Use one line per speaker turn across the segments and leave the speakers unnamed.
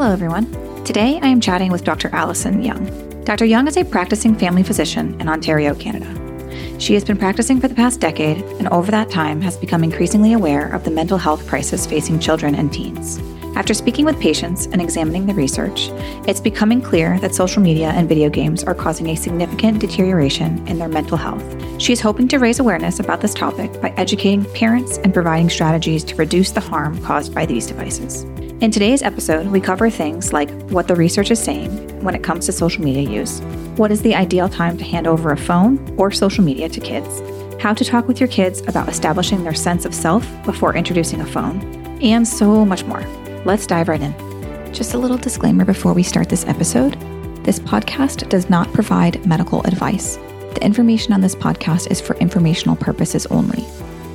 Hello, everyone. Today I am chatting with Dr. Alison Yeung. Dr. Yeung is a practicing family physician in Ontario, Canada. She has been practicing for the past decade and over that time has become increasingly aware of the mental health crisis facing children and teens. After speaking with patients and examining the research, it's becoming clear that social media and video games are causing a significant deterioration in their mental health. She is hoping to raise awareness about this topic by educating parents and providing strategies to reduce the harm caused by these devices. In today's episode, we cover things like what the research is saying when it comes to social media use, what is the ideal time to hand over a phone or social media to kids, how to talk with your kids about establishing their sense of self before introducing a phone, and so much more. Let's dive right in. Just a little disclaimer before we start this episode this podcast does not provide medical advice. The information on this podcast is for informational purposes only.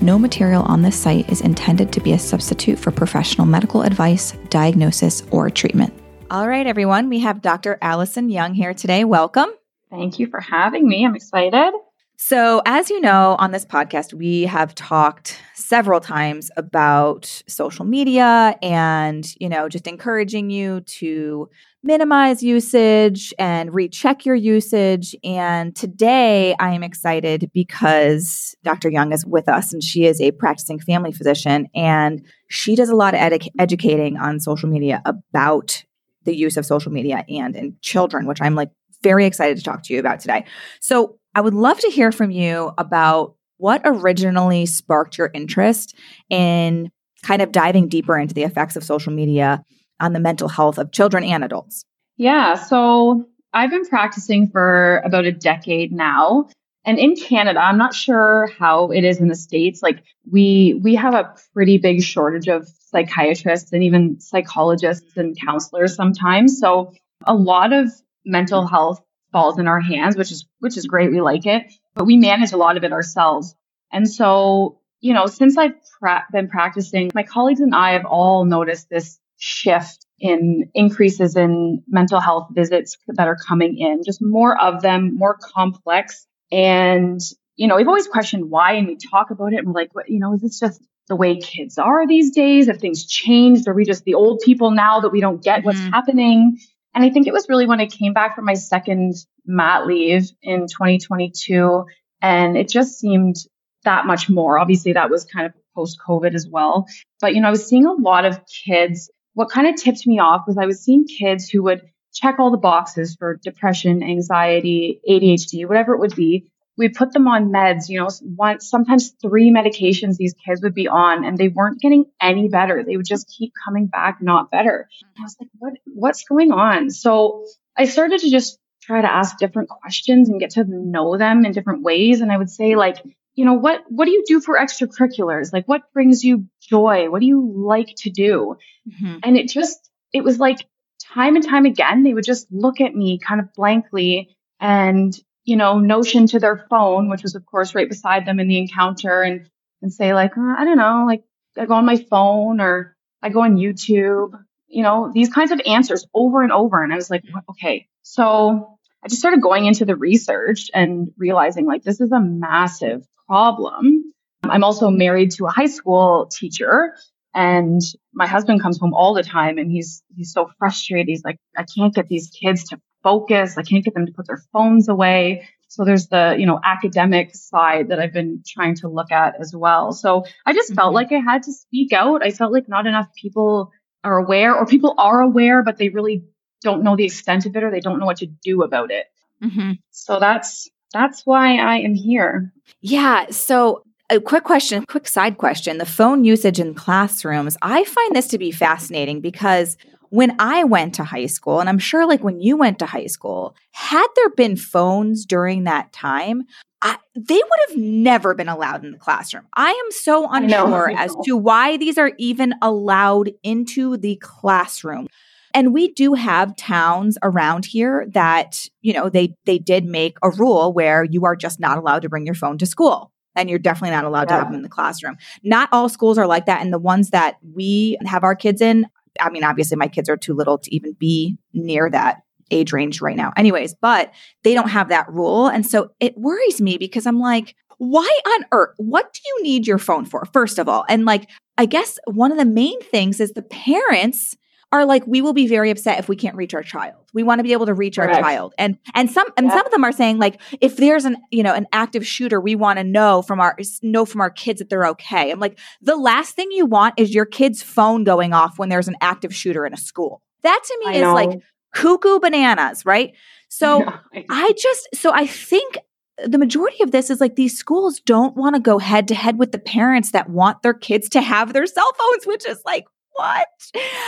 No material on this site is intended to be a substitute for professional medical advice, diagnosis, or treatment. All right, everyone, we have Dr. Alison Yeung here today. Welcome.
Thank you for having me. I'm excited.
So, as you know, on this podcast, we have talked several times about social media and, you know, just encouraging you to minimize usage and recheck your usage. And today I am excited because Dr. Yeung is with us and she is a practicing family physician and she does a lot of edu- educating on social media about the use of social media and in children, which I'm like very excited to talk to you about today. So I would love to hear from you about what originally sparked your interest in kind of diving deeper into the effects of social media on the mental health of children and adults?
Yeah, so I've been practicing for about a decade now. And in Canada, I'm not sure how it is in the States. Like we we have a pretty big shortage of psychiatrists and even psychologists and counselors sometimes. So a lot of mental health falls in our hands, which is which is great. We like it, but we manage a lot of it ourselves. And so, you know, since I've pra- been practicing, my colleagues and I have all noticed this shift in increases in mental health visits that are coming in, just more of them, more complex. And, you know, we've always questioned why and we talk about it and we're like, what, you know, is this just the way kids are these days? Have things changed? Are we just the old people now that we don't get what's mm-hmm. happening? And I think it was really when I came back from my second mat leave in 2022 and it just seemed that much more. Obviously that was kind of post COVID as well. But, you know, I was seeing a lot of kids what kind of tipped me off was I was seeing kids who would check all the boxes for depression, anxiety, ADHD, whatever it would be. We put them on meds, you know, one, sometimes three medications these kids would be on and they weren't getting any better. They would just keep coming back not better. I was like, what, what's going on? So I started to just try to ask different questions and get to know them in different ways. And I would say like, you know, what, what do you do for extracurriculars? Like what brings you joy? What do you like to do? Mm-hmm. And it just, it was like time and time again, they would just look at me kind of blankly and, you know, notion to their phone, which was of course right beside them in the encounter and, and say like, oh, I don't know, like I go on my phone or I go on YouTube, you know, these kinds of answers over and over. And I was like, okay, so I just started going into the research and realizing like this is a massive problem. I'm also married to a high school teacher and my husband comes home all the time and he's he's so frustrated. He's like, I can't get these kids to focus. I can't get them to put their phones away. So there's the, you know, academic side that I've been trying to look at as well. So I just mm-hmm. felt like I had to speak out. I felt like not enough people are aware or people are aware, but they really don't know the extent of it or they don't know what to do about it. Mm-hmm. So that's, that's why I am here.
Yeah. So a quick question, quick side question. The phone usage in classrooms, I find this to be fascinating because when I went to high school, and I'm sure like when you went to high school, had there been phones during that time, I, they would have never been allowed in the classroom. I am so unsure as to why these are even allowed into the classroom. And we do have towns around here that, you know, they they did make a rule where you are just not allowed to bring your phone to school and you're definitely not allowed yeah. to have them in the classroom. Not all schools are like that and the ones that we have our kids in, I mean, obviously my kids are too little to even be near that age range right now. Anyways, but they don't have that rule. And so it worries me because I'm like, why on earth? What do you need your phone for? First of all. And like, I guess one of the main things is the parents are like we will be very upset if we can't reach our child. We want to be able to reach Correct. our child. And and some and yeah. some of them are saying like if there's an you know an active shooter, we want to know from our know from our kids that they're okay. I'm like the last thing you want is your kid's phone going off when there's an active shooter in a school. That to me I is know. like cuckoo bananas, right? So yeah, I just so I think the majority of this is like these schools don't want to go head to head with the parents that want their kids to have their cell phones, which is like, what?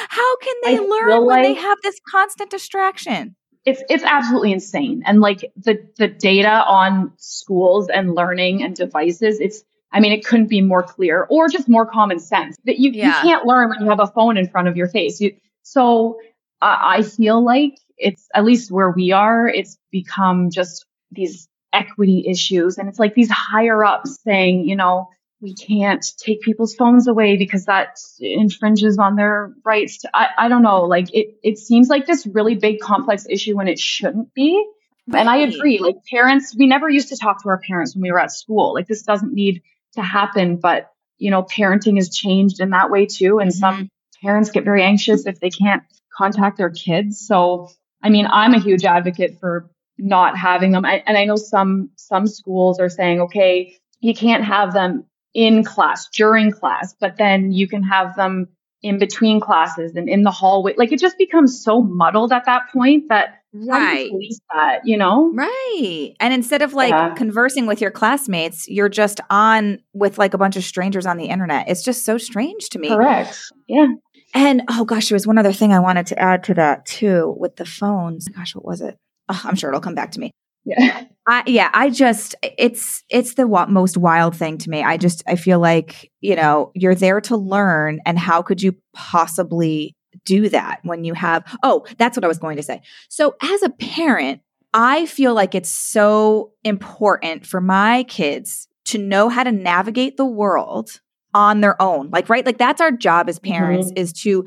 How can they I learn when like they have this constant distraction?
It's it's absolutely insane. And like the the data on schools and learning and devices, it's I mean, it couldn't be more clear or just more common sense that you, yeah. you can't learn when you have a phone in front of your face. You, so uh, I feel like it's at least where we are, it's become just these equity issues. And it's like these higher ups saying, you know, we can't take people's phones away because that infringes on their rights. To, I, I don't know. Like it, it seems like this really big complex issue when it shouldn't be. And I agree. Like parents, we never used to talk to our parents when we were at school. Like this doesn't need to happen, but you know, parenting has changed in that way too. And mm-hmm. some parents get very anxious if they can't contact their kids. So, I mean, I'm a huge advocate for not having them. I, and I know some, some schools are saying, okay, you can't have them in class, during class, but then you can have them in between classes and in the hallway. Like it just becomes so muddled at that point that right. police that you know?
Right. And instead of like yeah. conversing with your classmates you're just on with like a bunch of strangers on the internet. It's just so strange to me.
Correct. Yeah.
And oh gosh there was one other thing i wanted to add to that too with the phones. Gosh what was it? Oh, i'm sure it'll come back to me
yeah.
I, yeah, I just it's it's the w- most wild thing to me. I just I feel like, you know, you're there to learn and how could you possibly do that when you have Oh, that's what I was going to say. So, as a parent, I feel like it's so important for my kids to know how to navigate the world on their own. Like right? Like that's our job as parents mm-hmm. is to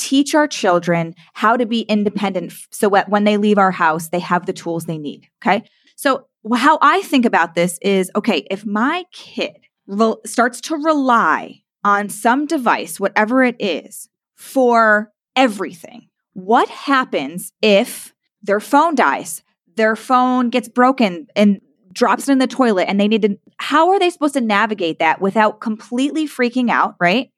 teach our children how to be independent so when they leave our house, they have the tools they need. Okay. So, how I think about this is okay, if my kid re- starts to rely on some device, whatever it is, for everything, what happens if their phone dies? Their phone gets broken and drops it in the toilet and they need to how are they supposed to navigate that without completely freaking out right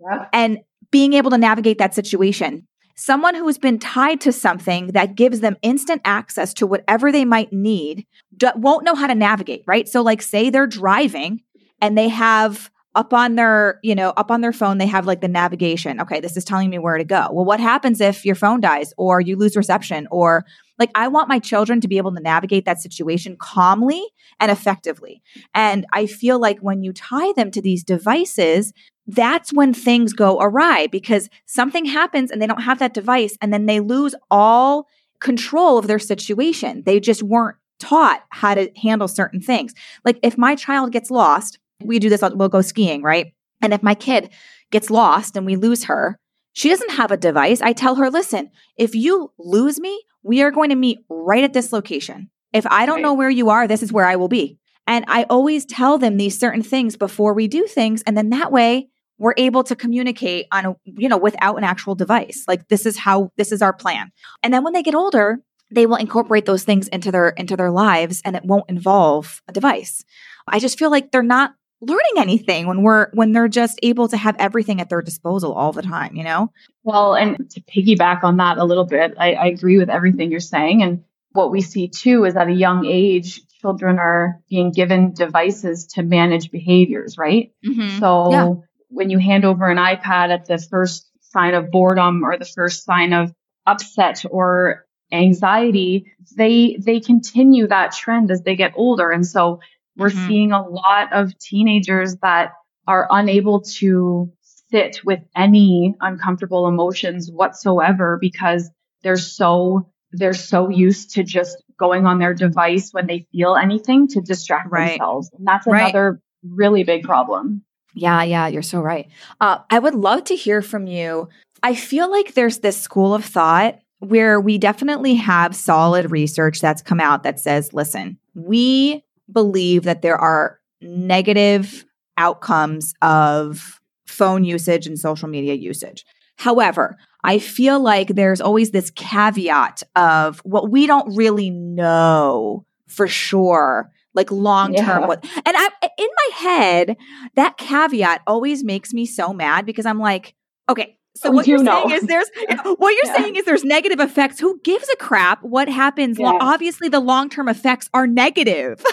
yeah. and being able to navigate that situation. Someone who has been tied to something that gives them instant access to whatever they might need d- won't know how to navigate, right? So, like, say they're driving and they have up on their, you know, up on their phone, they have like the navigation. Okay, this is telling me where to go. Well, what happens if your phone dies or you lose reception or like I want my children to be able to navigate that situation calmly and effectively. And I feel like when you tie them to these devices, that's when things go awry because something happens and they don't have that device and then they lose all control of their situation. They just weren't taught how to handle certain things. Like if my child gets lost, we do this, uh, we'll go skiing, right? And if my kid gets lost and we lose her, she doesn't have a device. I tell her, listen, if you lose me, we are going to meet right at this location. If I don't right. know where you are, this is where I will be. And I always tell them these certain things before we do things. And then that way we're able to communicate on a, you know without an actual device like this is how this is our plan and then when they get older they will incorporate those things into their into their lives and it won't involve a device. I just feel like they're not learning anything when we're when they're just able to have everything at their disposal all the time, you know?
Well, and to piggyback on that a little bit, I, I agree with everything you're saying. And what we see too is at a young age, children are being given devices to manage behaviors, right? Mm-hmm. So yeah. when you hand over an iPad at the first sign of boredom or the first sign of upset or anxiety, they they continue that trend as they get older. And so we're mm-hmm. seeing a lot of teenagers that are unable to sit with any uncomfortable emotions whatsoever because they're so they're so used to just going on their device when they feel anything to distract right. themselves. And that's another really big problem.
Yeah, yeah, you're so right. Uh, I would love to hear from you. I feel like there's this school of thought where we definitely have solid research that's come out that says, listen, we believe that there are negative outcomes of phone usage and social media usage. However, I feel like there's always this caveat of what we don't really know for sure, like long term. Yeah. What and I in my head, that caveat always makes me so mad because I'm like, okay, so oh, what you're know. saying is there's what you're yeah. saying is there's negative effects. Who gives a crap what happens? Yeah. Obviously, the long term effects are negative.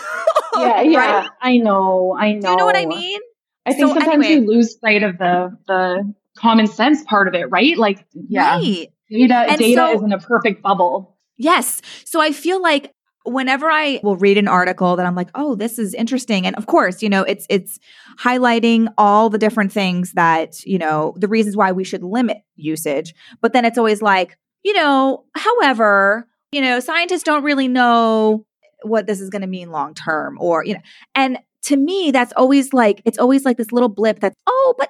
yeah, yeah, right? I know, I know.
Do you know what I mean?
I think so sometimes anyway. you lose sight of the the common sense part of it, right? Like, yeah, right. data and data so, isn't a perfect bubble.
Yes. So I feel like whenever I will read an article that I'm like, oh, this is interesting. And of course, you know, it's it's highlighting all the different things that, you know, the reasons why we should limit usage. But then it's always like, you know, however, you know, scientists don't really know what this is going to mean long term or, you know, and to me, that's always like, it's always like this little blip that's, oh, but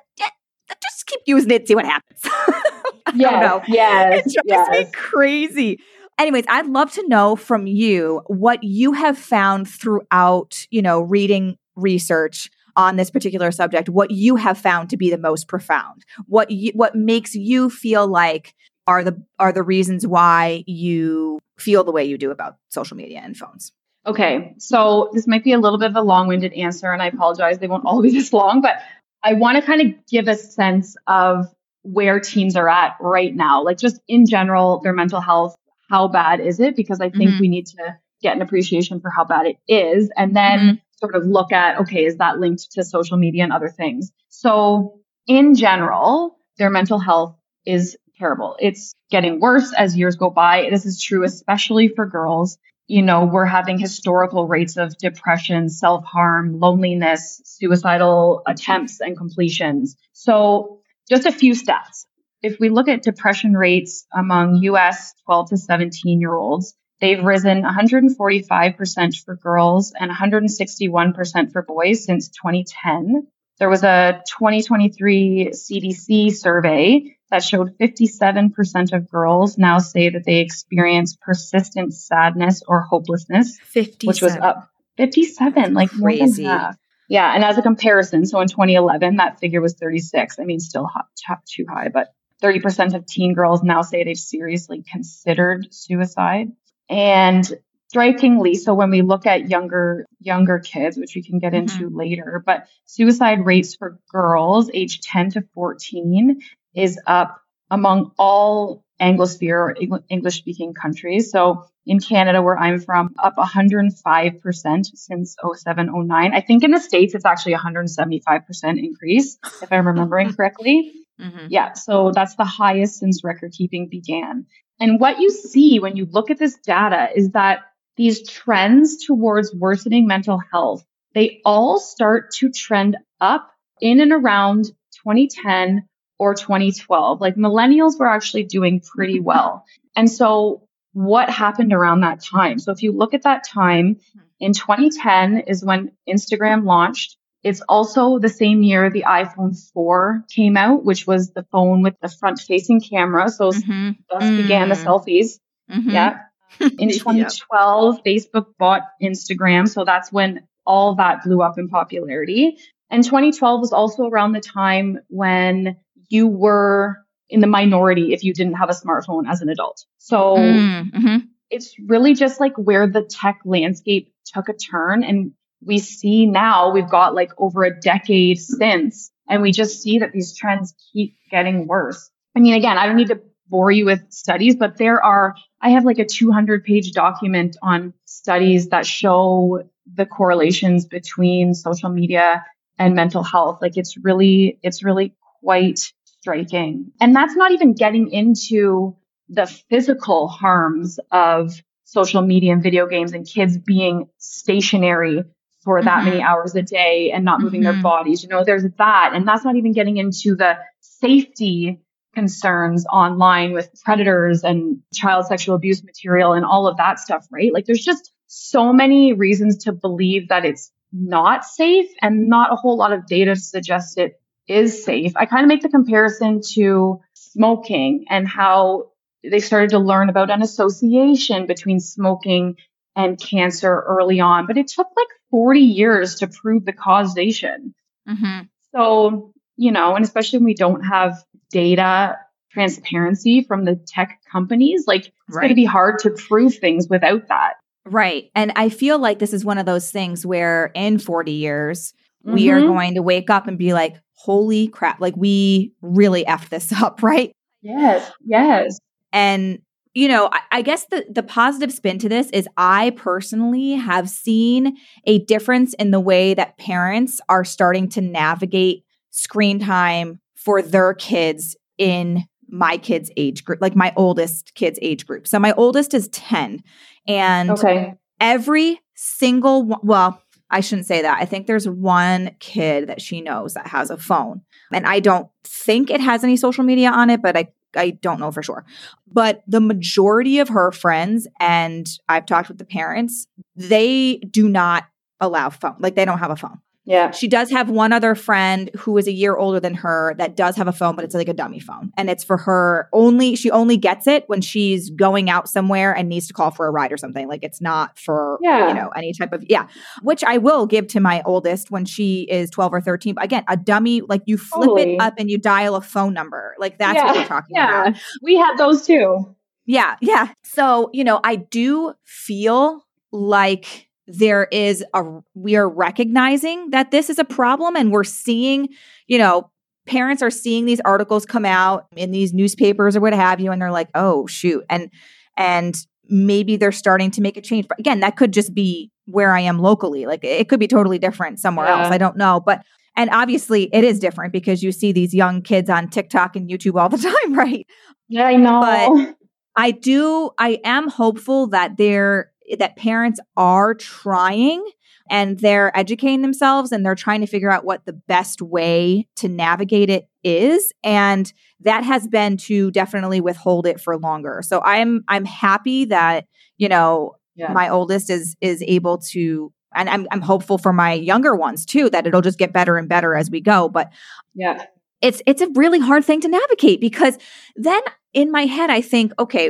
just keep using it, see what happens.
yeah. Yes.
It drives yes. me crazy. Anyways, I'd love to know from you what you have found throughout, you know, reading research on this particular subject, what you have found to be the most profound. What you, what makes you feel like are the are the reasons why you feel the way you do about social media and phones.
Okay, so this might be a little bit of a long-winded answer, and I apologize. They won't all be this long, but I want to kind of give a sense of where teens are at right now, like just in general, their mental health how bad is it? Because I think mm-hmm. we need to get an appreciation for how bad it is and then mm-hmm. sort of look at, okay, is that linked to social media and other things? So in general, their mental health is terrible. It's getting worse as years go by. This is true, especially for girls. You know, we're having historical rates of depression, self harm, loneliness, suicidal attempts and completions. So just a few stats if we look at depression rates among US 12 to 17 year olds, they've risen 145% for girls and 161% for boys since 2010. There was a 2023 CDC survey that showed 57% of girls now say that they experience persistent sadness or hopelessness, 57. which was up 57, like crazy. Yeah, and as a comparison, so in 2011 that figure was 36. I mean, still hot, too high, but 30% of teen girls now say they've seriously considered suicide. And strikingly, so when we look at younger younger kids, which we can get mm-hmm. into later, but suicide rates for girls aged 10 to 14 is up among all Anglosphere or English speaking countries. So in Canada, where I'm from, up 105% since 07, 09. I think in the States, it's actually 175% increase, if I'm remembering correctly. Mm-hmm. Yeah. So that's the highest since record keeping began. And what you see when you look at this data is that these trends towards worsening mental health, they all start to trend up in and around 2010 or 2012. Like millennials were actually doing pretty mm-hmm. well. And so what happened around that time? So if you look at that time in 2010 is when Instagram launched. It's also the same year the iPhone 4 came out, which was the phone with the front facing camera. So mm-hmm. thus mm-hmm. began the selfies. Mm-hmm. Yeah. In 2012, yep. Facebook bought Instagram. So that's when all that blew up in popularity. And 2012 was also around the time when you were in the minority if you didn't have a smartphone as an adult. So mm-hmm. it's really just like where the tech landscape took a turn. And we see now we've got like over a decade since, and we just see that these trends keep getting worse. I mean, again, I don't need to bore you with studies, but there are, I have like a 200 page document on studies that show the correlations between social media and mental health. Like it's really, it's really quite striking. And that's not even getting into the physical harms of social media and video games and kids being stationary for that mm-hmm. many hours a day and not moving mm-hmm. their bodies. You know, there's that. And that's not even getting into the safety concerns online with predators and child sexual abuse material and all of that stuff, right? Like there's just so many reasons to believe that it's not safe and not a whole lot of data to suggest it is safe. I kind of make the comparison to smoking and how they started to learn about an association between smoking and cancer early on, but it took like 40 years to prove the causation. Mm-hmm. So, you know, and especially when we don't have data transparency from the tech companies, like it's right. going to be hard to prove things without that.
Right. And I feel like this is one of those things where in 40 years, mm-hmm. we are mm-hmm. going to wake up and be like, holy crap, like we really effed this up, right?
Yes. Yes.
And you know, I, I, guess the the positive spin to this is I personally have seen a difference in the way that parents are starting to navigate screen time for their kids in my kids' age group, like my oldest kids' age group. So my oldest is 10. And okay. every single one, well, I shouldn't say that. I think there's one kid that she knows that has a phone. And I don't think it has any social media on it, but I I don't know for sure. But the majority of her friends, and I've talked with the parents, they do not allow phone. Like they don't have a phone.
Yeah.
She does have one other friend who is a year older than her that does have a phone, but it's like a dummy phone. And it's for her only, she only gets it when she's going out somewhere and needs to call for a ride or something. Like it's not for, yeah. you know, any type of, yeah, which I will give to my oldest when she is 12 or 13. But again, a dummy, like you flip totally. it up and you dial a phone number. Like that's yeah. what we're talking about. yeah. about.
We had those too.
Yeah. Yeah. So, you know, I do feel like there is a we are recognizing that this is a problem and we're seeing you know parents are seeing these articles come out in these newspapers or what have you and they're like oh shoot and and maybe they're starting to make a change. But again that could just be where i am locally like it could be totally different somewhere yeah. else i don't know but and obviously it is different because you see these young kids on tiktok and youtube all the time right?
Yeah i know.
But i do i am hopeful that there that parents are trying and they're educating themselves and they're trying to figure out what the best way to navigate it is. And that has been to definitely withhold it for longer. So i'm i'm happy that you know yeah. my oldest is is able to and I'm, I'm hopeful for my younger ones too that it'll just get better and better as we go. But
yeah.
it's it's a really hard thing to navigate because then in my head i think okay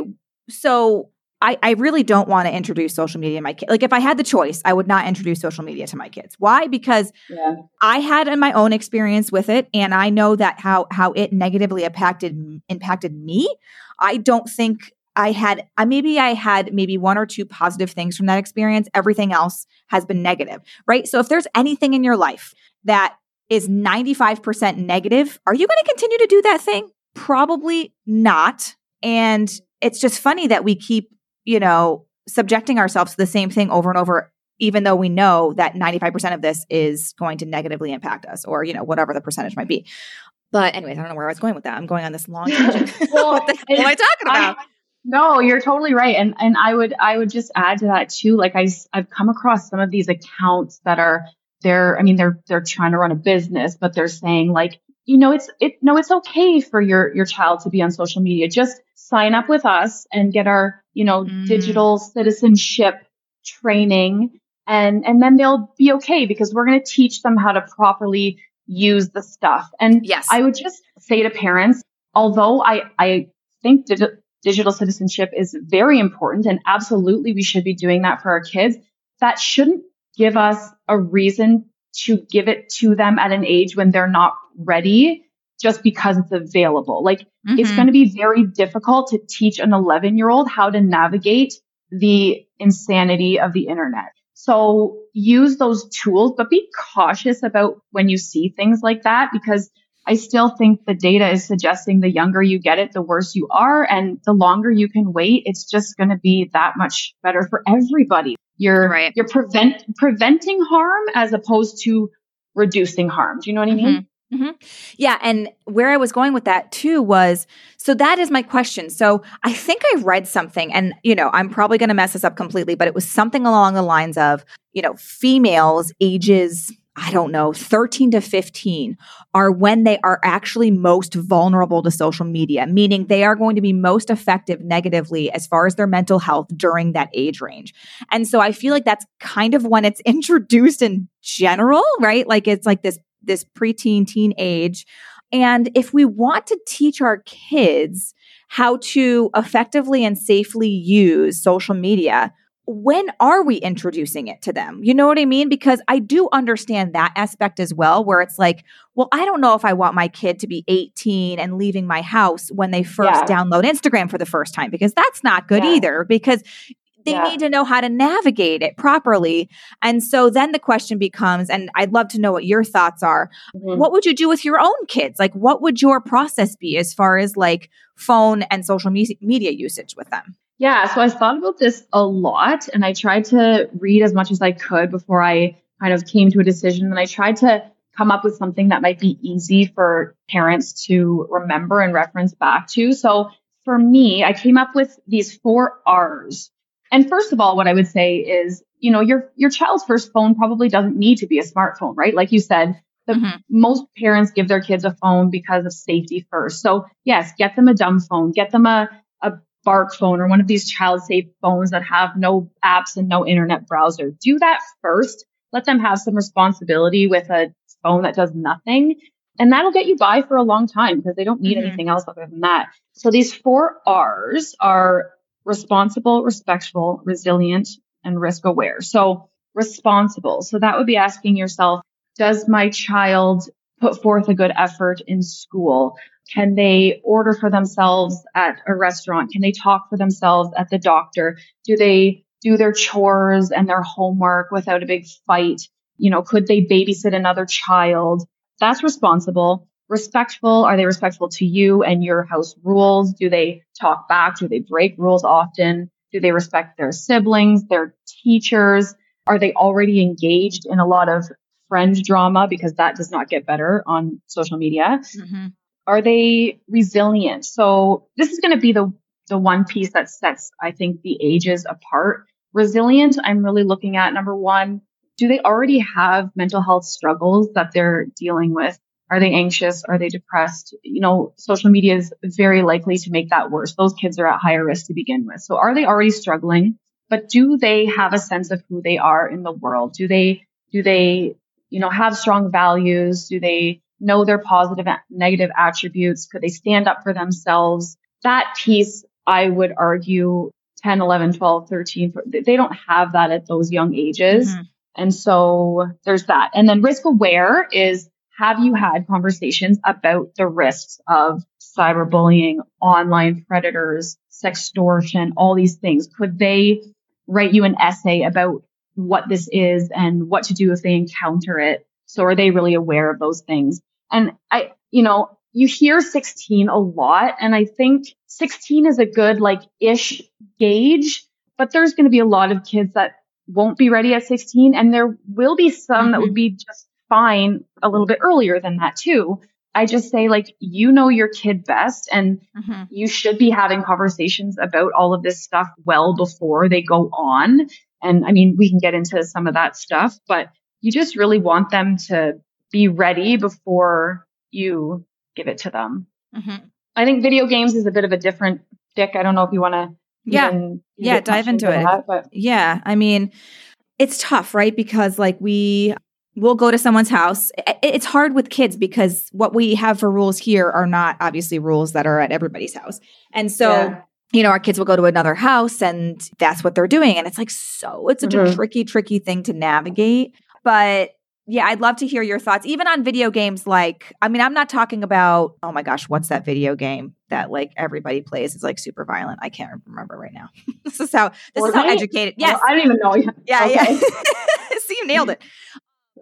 so I, I really don't want to introduce social media to my kids. Like if I had the choice, I would not introduce social media to my kids. Why? Because yeah. I had in my own experience with it, and I know that how how it negatively impacted impacted me. I don't think I had I maybe I had maybe one or two positive things from that experience. Everything else has been negative, right? So if there's anything in your life that is 95% negative, are you going to continue to do that thing? Probably not. And it's just funny that we keep you know, subjecting ourselves to the same thing over and over, even though we know that 95% of this is going to negatively impact us or, you know, whatever the percentage might be. But anyways, I don't know where I was going with that. I'm going on this long tangent. well, what the hell am I talking about? I,
no, you're totally right. And and I would I would just add to that too. Like I I've come across some of these accounts that are they're I mean they're they're trying to run a business, but they're saying like, you know, it's it no, it's okay for your your child to be on social media. Just sign up with us and get our, you know, mm. digital citizenship training and and then they'll be okay because we're going to teach them how to properly use the stuff. And
yes.
I would just say to parents, although I I think digi- digital citizenship is very important and absolutely we should be doing that for our kids, that shouldn't give us a reason to give it to them at an age when they're not ready just because it's available. Like mm-hmm. it's going to be very difficult to teach an 11 year old how to navigate the insanity of the internet. So use those tools, but be cautious about when you see things like that because I still think the data is suggesting the younger you get it, the worse you are. And the longer you can wait, it's just going to be that much better for everybody. You're,
Right.
you're prevent, preventing harm as opposed to reducing harm. Do you know what I mean? Mm-hmm.
Yeah. And where I was going with that too was so that is my question. So I think I read something, and, you know, I'm probably going to mess this up completely, but it was something along the lines of, you know, females ages, I don't know, 13 to 15 are when they are actually most vulnerable to social media, meaning they are going to be most effective negatively as far as their mental health during that age range. And so I feel like that's kind of when it's introduced in general, right? Like it's like this this preteen teen age. And if we want to teach our kids how to effectively and safely use social media, when are we introducing it to them? You know what I mean? Because I do understand that aspect as well, where it's like, well, I don't know if I want my kid to be 18 and leaving my house when they first
Yeah.
download Instagram for the first time, because that's not good
Yeah.
either, because they
Yeah.
need to know how to navigate it properly. And so then the question becomes, and I'd love to know what your thoughts are.
Mhm.
What would you do with your own kids? Like, what would your process be as far as like phone and social me- media usage with them?
Yeah, so I thought about this a lot and I tried to read as much as I could before I kind of came to a decision. And I tried to come up with something that might be easy for parents to remember and reference back to. So for me, I came up with these four R's. And first of all, what I would say is, you know, your your child's first phone probably doesn't need to be a smartphone, right? Like you said, the
Mhm.
most parents give their kids a phone because of safety first. So yes, get them a dumb phone, get them a a Bark phone or one of these child safe phones that have no apps and no internet browser. Do that first. Let them have some responsibility with a phone that does nothing. And that'll get you by for a long time because they don't need
Mhm.
anything else other than that. So these four R's are responsible, respectful, resilient, and risk aware. So responsible. So that would be asking yourself, does my child put forth a good effort in school? Can they order for themselves at a restaurant? Can they talk for themselves at the doctor? Do they do their chores and their homework without a big fight? You know, could they babysit another child? That's responsible. Respectful. Are they respectful to you and your house rules? Do they talk back? Do they break rules often? Do they respect their siblings, their teachers? Are they already engaged in a lot of friend drama? Because that does not get better on social media mm-hmm. are they resilient? So this is going to be the the one piece that sets, I think, the ages apart. Resilient, I'm really looking at number one, do they already have mental health struggles that they're dealing with? Are they anxious? Are they depressed? You know, social media is very likely to make that worse. Those kids are at higher risk to begin with. So are they already struggling? But do they have a sense of who they are in the world? Do they, do they, you know, have strong values? Do they know their positive and negative attributes? Could they stand up for themselves? That piece, I would argue 10, 11, 12, 13, they don't have that at those young ages.
Mhm.
And so there's that. And then risk aware is have you had conversations about the risks of cyberbullying, online predators, sextortion, all these things? Could they write you an essay about what this is and what to do if they encounter it? So are they really aware of those things? And I, you know, you hear 16 a lot, and I think 16 is a good like ish gauge, but there's going to be a lot of kids that won't be ready at 16, and there will be some that would mm-hmm. be just fine a little bit earlier than that too. I just say like, you know your kid best, and
Mhm.
you should be having conversations about all of this stuff well before they go on. And I mean, we can get into some of that stuff, but you just really want them to be ready before you give it to them.
Mhm.
I think video games is a bit of a different stick. I don't know if you want to.
Yeah. Yeah, dive into it.
That,
Yeah. I mean, it's tough, right? Because like we will go to someone's house. It's hard with kids because what we have for rules here are not obviously rules that are at everybody's house. And so,
Yeah.
you know, our kids will go to another house and that's what they're doing. And it's like, so it's such a
Mhm.
tricky, tricky thing to navigate. But yeah, I'd love to hear your thoughts, even on video games. Like, I mean, I'm not talking about, oh my gosh, what's that video game?
that like everybody plays is like super violent. I can't remember right now. this is how this is how educated. Yes,
I don't even know.
Yeah, okay. yeah. See, you nailed it.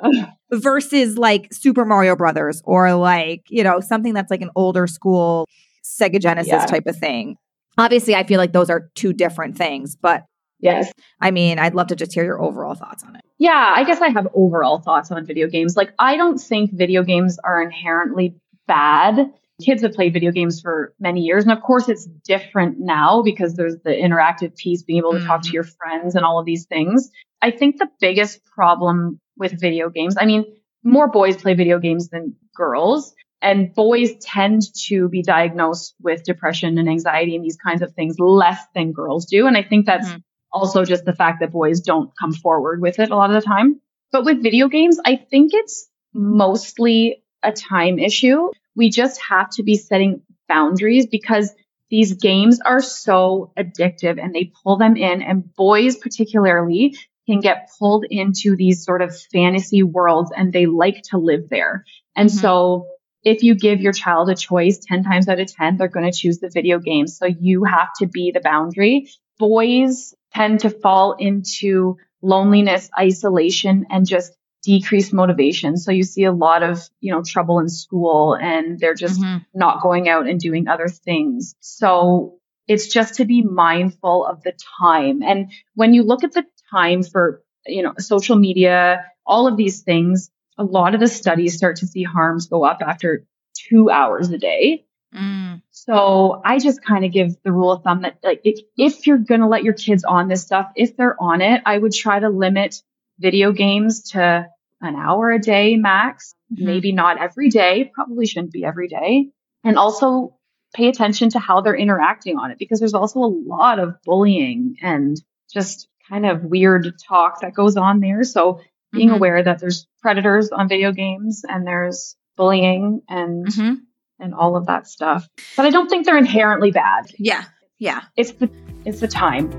Versus like Super Mario Brothers or like you know something that's like an older school Sega Genesis yeah. type of thing. Obviously, I feel like those are two different things, but
Yes.
I mean, I'd love to just hear your overall thoughts on it.
Yeah, I guess I have overall thoughts on video games. Like, I don't think video games are inherently bad. Kids have played video games for many years. And of course, it's different now because there's the interactive piece, being able to mm-hmm. talk to mm-hmm. your friends and all of these things. I think the biggest problem with video games, I mean, more boys play video games than girls. And boys tend to be diagnosed with depression and anxiety and these kinds of things less than girls do. And I think that's mm-hmm also just the fact that boys don't come forward with it a lot of the time. But with video games, I think it's mostly a time issue. We just have to be setting boundaries because these games are so addictive and they pull them in and boys particularly can get pulled into these sort of fantasy worlds and they like to live there. And mm-hmm. so if you give your child a choice 10 times out of 10, they're going to choose the video game. So you have to be the boundary. Boys tend to fall into loneliness, isolation, and just decreased motivation. So you see a lot of, you know, trouble in school and they're just mm-hmm. not going out and doing other things. So it's just to be mindful of the time. And when you look at the time for, you know, social media, all of these things, a lot of the studies start to see harms go up after two hours a day. Mm. So I just kind of give the rule of thumb that like if, if you're going to let your kids on this stuff, if they're on it, I would try to limit video games to an hour a day max, mm-hmm. maybe not every day, probably shouldn't be every day. And also pay attention to how they're interacting on it because there's also a lot of bullying and just kind of weird talk that goes on there. So being mm-hmm. aware that there's predators on video games and there's bullying and mm-hmm and all of that stuff. But I don't think they're inherently bad.
Yeah. Yeah.
It's the it's the time.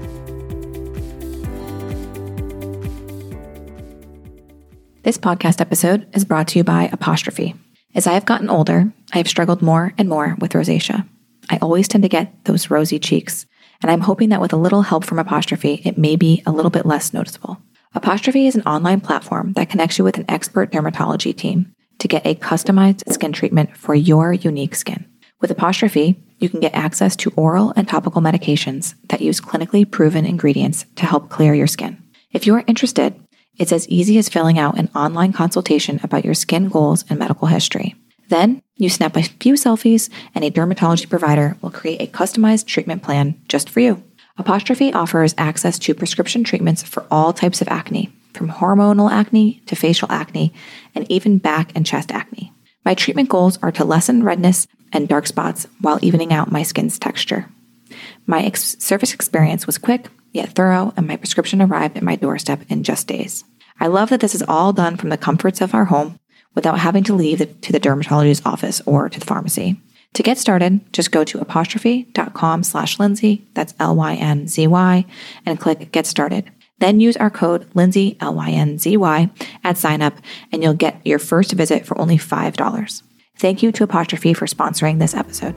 This podcast episode is brought to you by Apostrophe. As I have gotten older, I have struggled more and more with rosacea. I always tend to get those rosy cheeks, and I'm hoping that with a little help from Apostrophe, it may be a little bit less noticeable. Apostrophe is an online platform that connects you with an expert dermatology team to get a customized skin treatment for your unique skin. With Apostrophe, you can get access to oral and topical medications that use clinically proven ingredients to help clear your skin. If you're interested, it's as easy as filling out an online consultation about your skin goals and medical history. Then you snap a few selfies, and a dermatology provider will create a customized treatment plan just for you. Apostrophe offers access to prescription treatments for all types of acne, from hormonal acne to facial acne, and even back and chest acne. My treatment goals are to lessen redness and dark spots while evening out my skin's texture. My ex- service experience was quick, yet thorough, and my prescription arrived at my doorstep in just days. I love that this is all done from the comforts of our home without having to leave the, to the dermatologist's office or to the pharmacy. To get started, just go to apostrophe.com slash Lynzy, that's L-Y-N-Z-Y, and click Get Started. Then use our code Lynzy, L Y N Z Y, at sign up, and you'll get your first visit for only $5. Thank you to Apostrophe for sponsoring this episode.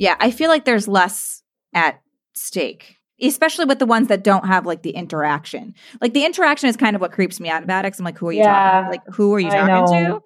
Yeah, I feel like there's less at stake, especially with the ones that don't have like the interaction. Like the interaction is kind of what creeps me out of addicts. I'm like, who are you yeah, talking? Like, who are you talking to?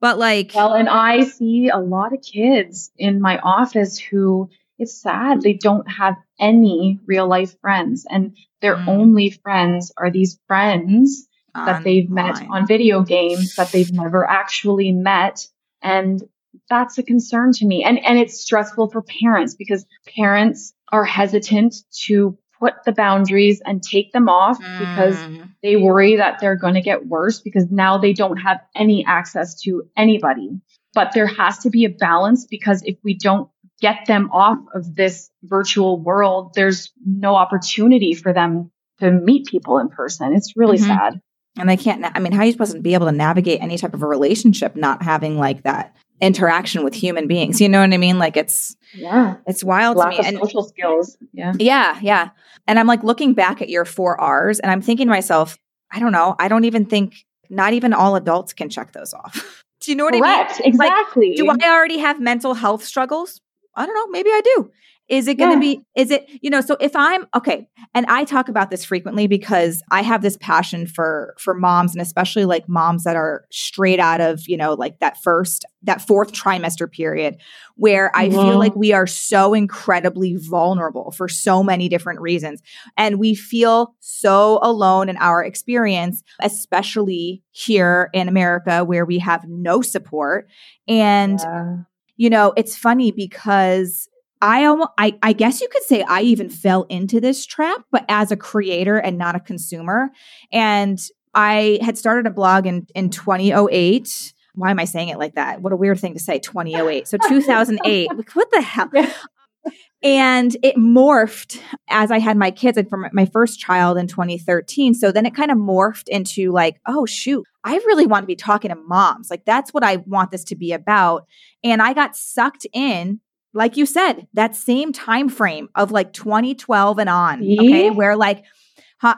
But like,
well, and I see a lot of kids in my office who it's sad they don't have any real life friends, and their mm. only friends are these friends that they've met on video games that they've never actually met. And that's a concern to me. And, and it's stressful for parents because parents are hesitant to put the boundaries and take them off because
Mm.
they worry that they're going to get worse because now they don't have any access to anybody. But there has to be a balance because if we don't get them off of this virtual world, there's no opportunity for them to meet people in person. It's really
Mhm.
sad.
and they can't na- i mean how are you supposed to be able to navigate any type of a relationship not having like that interaction with human beings you know what i mean like it's
Yeah.
it's wild
Lack
to
of
me and
social skills. Yeah.
yeah yeah and i'm like looking back at your four r's and i'm thinking to myself i don't know i don't even think not even all adults can check those off do you know what i mean
Correct. Exactly.
do I already have mental health struggles? I don't know. Maybe I do. Is it going to
Yeah.
be, is it, you know, so if I'm, okay. And I talk about this frequently because I have this passion for, for moms and especially like moms that are straight out of, you know, like that first, that fourth trimester period where I feel
Mhm.
like we are so incredibly vulnerable for so many different reasons. And we feel so alone in our experience, especially here in America where we have no support. And
Yeah.
you know, it's funny because I almost, I, I guess you could say I even fell into this trap, but as a creator and not a consumer. And I had started a blog in, in 2008. Why am I saying it like that? What a weird thing to say, 2008. So 2008. what the hell?
Yeah.
And it morphed as I had my kids and from my first child in 2013. So then it kind of morphed into like, oh, shoot, I really want to be talking to moms. Like, that's what I want this to be about. And I got sucked in, like you said, that same time frame of like 2012 and on. Okay.
Yeah.
Where like,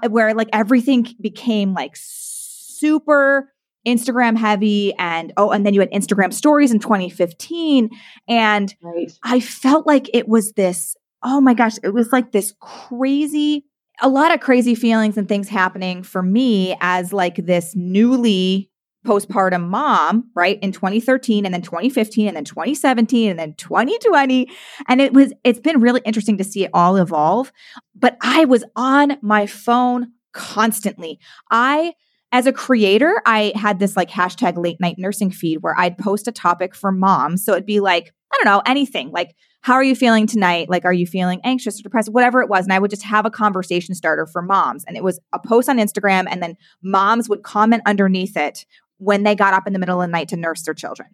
where like everything became like super Instagram heavy and oh, and then you had Instagram stories in 2015. And
Right.
I felt like it was this, oh my gosh, it was like this crazy, a lot of crazy feelings and things happening for me as like this newly postpartum mom, right? In 2013 and then 2015 and then 2017 and then 2020. And it was, it's been really interesting to see it all evolve. But I was on my phone constantly. I, as a creator, I had this like hashtag late night nursing feed where I'd post a topic for moms. So it'd be like, I don't know, anything like, how are you feeling tonight? Like, are you feeling anxious or depressed? Whatever it was. And I would just have a conversation starter for moms. And it was a post on Instagram, and then moms would comment underneath it when they got up in the middle of the night to nurse their children.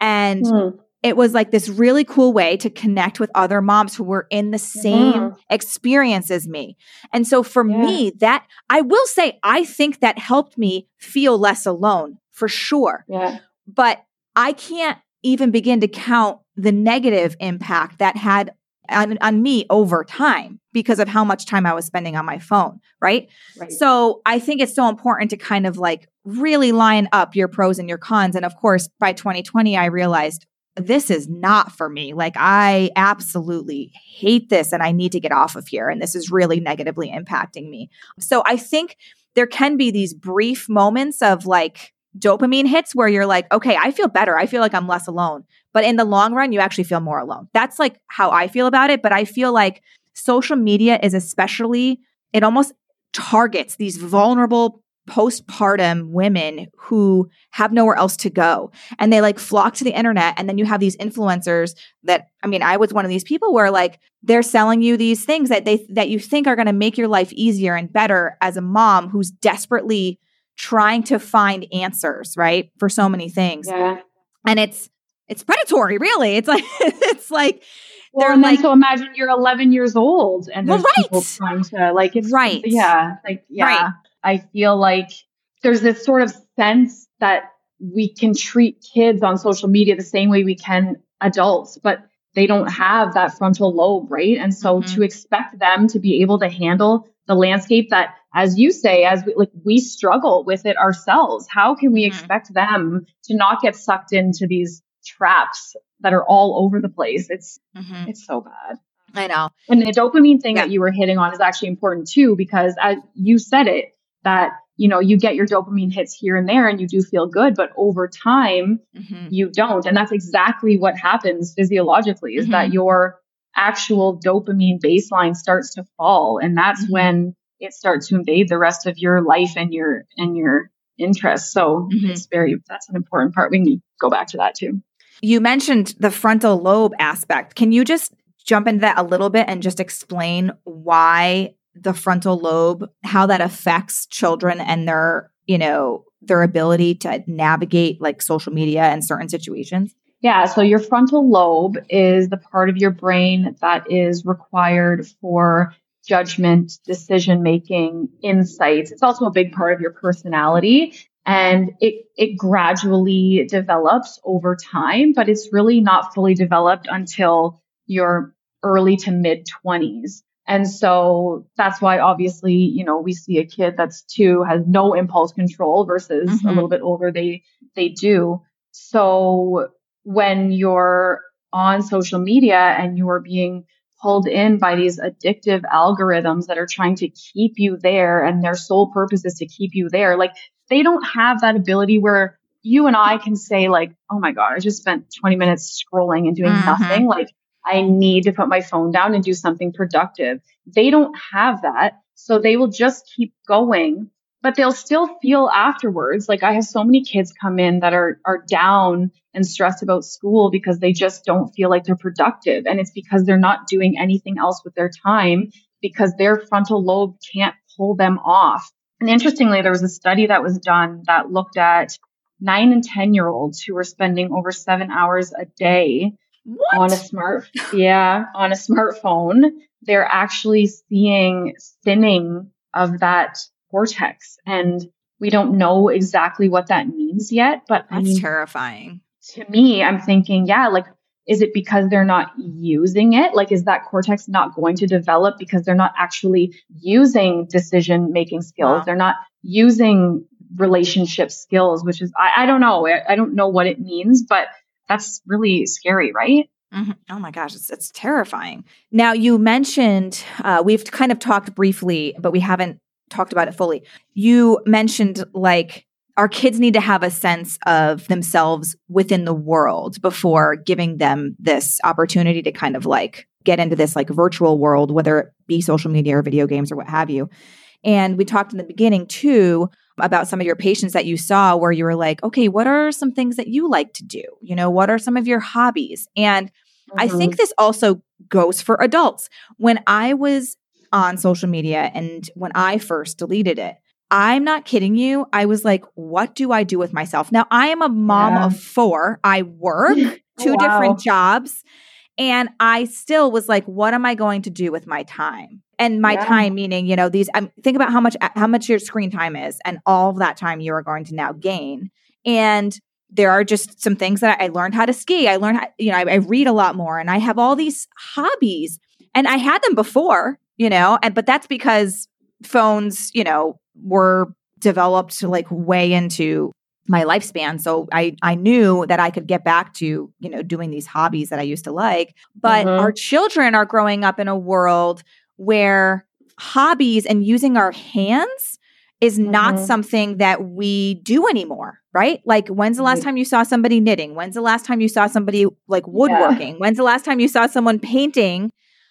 And
Hmm.
it was like this really cool way to connect with other moms who were in the same
Mhm.
experience as me. And so for
Yeah.
me, that I will say, I think that helped me feel less alone for sure.
Yeah.
But I can't even begin to count the negative impact that had on, on me over time because of how much time I was spending on my phone. Right.
Right.
So I think it's so important to kind of like really line up your pros and your cons. And of course, by 2020, I realized this is not for me. Like, I absolutely hate this and I need to get off of here. And this is really negatively impacting me. So I think there can be these brief moments of like dopamine hits where you're like, okay, I feel better. I feel like I'm less alone. But in the long run, you actually feel more alone. That's like how I feel about it. But I feel like social media is especially, it almost targets these vulnerable postpartum women who have nowhere else to go and they like flock to the internet and then you have these influencers that i mean i was one of these people where like they're selling you these things that they that you think are going to make your life easier and better as a mom who's desperately trying to find answers right for so many things
Yeah.
and it's it's predatory really it's like it's like
Well,
they're
and
like
so imagine you're 11 years old and
Well,
there's people
right.
trying to like it's
Right.
Yeah, like yeah.
Right.
I feel like there's this sort of sense that we can treat kids on social media the same way we can adults, but they don't have that frontal lobe, right? And so
Mhm.
to expect them to be able to handle the landscape that, as you say, as we, like we struggle with it ourselves, how can we
Mhm.
expect them to not get sucked into these traps that are all over the place? It's
Mhm.
it's so bad.
i know
And the dopamine thing
Yeah.
that you were hitting on is actually important too, because as you said it, that, you know, you get your dopamine hits here and there and you do feel good, but over time
Mhm.
you don't. And that's exactly what happens physiologically is that
Mhm.
your actual dopamine baseline starts to fall. And that's
Mhm.
when it starts to invade the rest of your life and your, and your interests. So
Mhm.
it's very, that's an important part. We can go back to that too.
You mentioned the frontal lobe aspect. Can you just jump into that a little bit and just explain why the frontal lobe, how that affects children and their, you know, their ability to navigate like social media and certain situations?
Yeah, so your frontal lobe is the part of your brain that is required for judgment, decision making, insights. It's also a big part of your personality and it it gradually develops over time, but it's really not fully developed until your early to mid 20s. And so that's why obviously, you know, we see a kid that's 2 has no impulse control versus mm-hmm. a little bit older they they do. So when you're on social media and you're being pulled in by these addictive algorithms that are trying to keep you there and their sole purpose is to keep you there. Like they don't have that ability where you and I can say like, oh my God, I just spent 20 minutes scrolling and doing mm-hmm. nothing. Like I need to put my phone down and do something productive. They don't have that. So they will just keep going, but they'll still feel afterwards. Like I have so many kids come in that are, are down and stressed about school because they just don't feel like they're productive. And it's because they're not doing anything else with their time because their frontal lobe can't pull them off. And interestingly, there was a study that was done that looked at nine and 10 year olds who were spending over seven hours a day
what?
on a smart, yeah, on a smartphone. They're actually seeing thinning of that cortex. And we don't know exactly what that means yet, but
that's I mean, terrifying.
To me, I'm thinking, yeah, like is it because they're not using it? Like, is that cortex not going to develop because they're not actually using decision making skills? Wow. They're not using relationship skills, which is, I, I don't know. I, I, don't know what it means, but that's really scary, right?
Mm-hmm. Oh my gosh, it's, it's terrifying. Now, you mentioned, uh, we've kind of talked briefly, but we haven't talked about it fully. You mentioned like our kids need to have a sense of themselves within the world before giving them this opportunity to kind of like get into this like virtual world, whether it be social media or video games or what have you. And we talked in the beginning too about some of your patients that you saw where you were like, okay, what are some things that you like to do? You know, what are some of your hobbies? And mm-hmm. I think this also goes for adults. When I was on social media and when I first deleted it, I'm not kidding you. I was like, what do I do with myself? Now, I am a mom yeah. of four. I work two wow. different jobs. And I still was like, what am I going to do with my time? And my yeah. time, meaning, you know, these, um, think about how much, how much your screen time is and all of that time you are going to now gain. And there are just some things that I, learned how to ski. I learned, how, you know, I, I read a lot more and I have all these hobbies and I had them before, you know, and, but that's because phones, you know, were developed like way into my lifespan so i i knew that i could get back to you know doing these hobbies that i used to like but mm-hmm. our children are growing up in a world where hobbies and using our hands is not mm-hmm. something that we do anymore right like when's the last time you saw somebody knitting when's the last time you saw somebody like woodworking yeah. when's the last time you saw someone painting